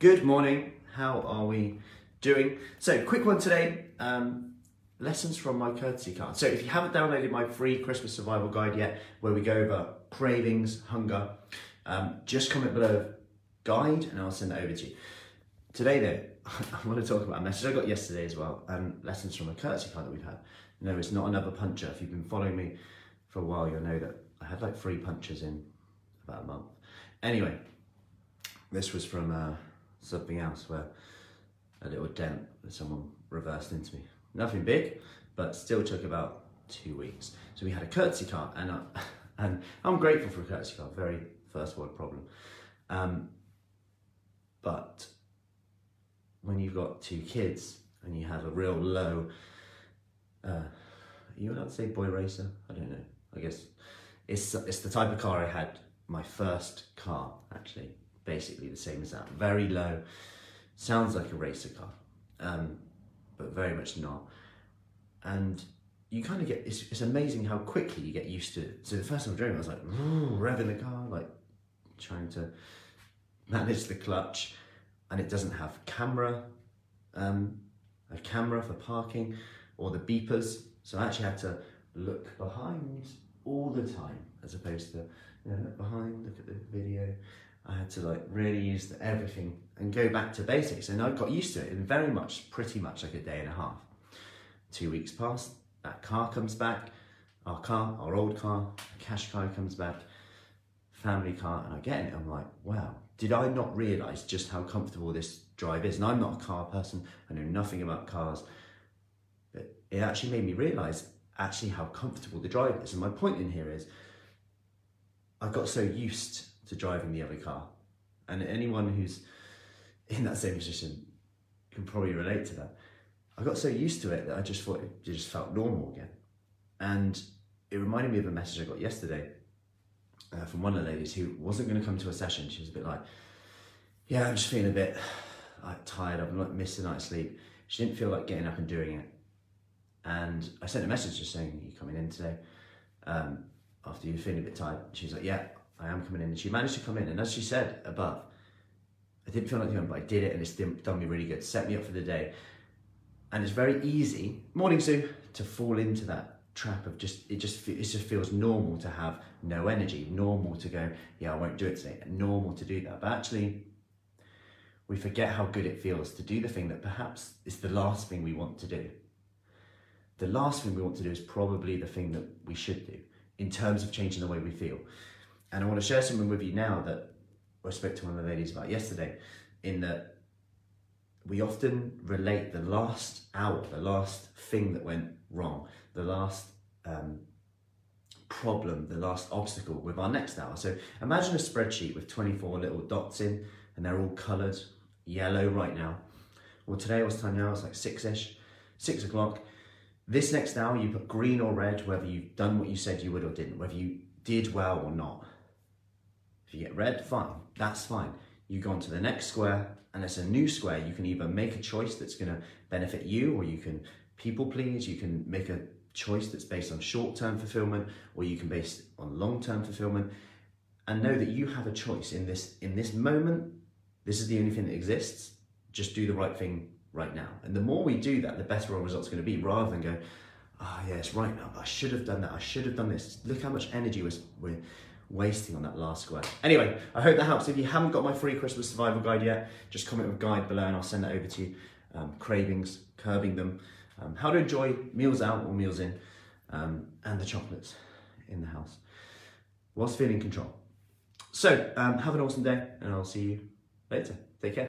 Good morning. How are we doing? So, quick one today. Um, lessons from my courtesy card. So, if you haven't downloaded my free Christmas survival guide yet, where we go over cravings, hunger, um, just comment below guide and I'll send that over to you. Today, though, I want to talk about a message I got yesterday as well and lessons from a courtesy card that we've had. No, it's not another puncher. If you've been following me for a while, you'll know that I had like three punches in about a month. Anyway, this was from uh, something else where a little dent that someone reversed into me. Nothing big, but still took about two weeks. So we had a courtesy car, and I, and I'm grateful for a courtesy car. Very first world problem, um, but when you've got two kids and you have a real low, uh, are you allowed to say boy racer? I don't know. I guess it's it's the type of car I had my first car actually basically the same as that. Very low. Sounds like a racer car um, but very much not. And you kind of get it's, it's amazing how quickly you get used to it. So the first time I drove I was like revving the car like trying to manage the clutch. And it doesn't have camera um, a camera for parking or the beepers. So I actually had to look behind all the time as opposed to you know, look behind, look at the video. I had to like really use the, everything and go back to basics. And I got used to it in very much, pretty much like a day and a half. Two weeks passed, that car comes back, our car, our old car, cash car comes back, family car, and I get it. I'm like, wow, did I not realize just how comfortable this drive is? And I'm not a car person, I know nothing about cars, but it actually made me realize actually how comfortable the drive is. And my point in here is, I got so used to driving the other car. And anyone who's in that same position can probably relate to that. I got so used to it that I just thought it just felt normal again. And it reminded me of a message I got yesterday uh, from one of the ladies who wasn't going to come to a session. She was a bit like, Yeah, I'm just feeling a bit like tired. I'm like missing night's sleep. She didn't feel like getting up and doing it. And I sent a message just saying, Are you coming in today? Um, after you feeling a bit tired. She's like, yeah, I am coming in. And she managed to come in. And as she said above, I didn't feel like doing it, but I did it and it's done me really good. Set me up for the day. And it's very easy, morning Sue, to fall into that trap of just, it just, it just feels normal to have no energy, normal to go, yeah, I won't do it today, normal to do that. But actually, we forget how good it feels to do the thing that perhaps is the last thing we want to do. The last thing we want to do is probably the thing that we should do in terms of changing the way we feel. And I want to share something with you now that I spoke to one of the ladies about yesterday, in that we often relate the last hour, the last thing that went wrong, the last um, problem, the last obstacle with our next hour. So imagine a spreadsheet with 24 little dots in, and they're all coloured yellow right now. Well, today, what's time now? It's like six ish, six o'clock this next hour, you put green or red, whether you've done what you said you would or didn't, whether you did well or not. You get red, fine, that's fine. You go on to the next square, and it's a new square. You can either make a choice that's going to benefit you, or you can people please. You can make a choice that's based on short term fulfillment, or you can base on long term fulfillment. And know that you have a choice in this in this moment. This is the only thing that exists. Just do the right thing right now. And the more we do that, the better our results are going to be rather than go, ah, oh, yeah, it's right now, I should have done that. I should have done this. Look how much energy we're, we're wasting on that last square. Anyway, I hope that helps. If you haven't got my free Christmas survival guide yet, just comment with guide below and I'll send that over to you. Um, cravings, curbing them, um, how to enjoy meals out or meals in, um, and the chocolates in the house whilst feeling control. So, um, have an awesome day and I'll see you later. Take care.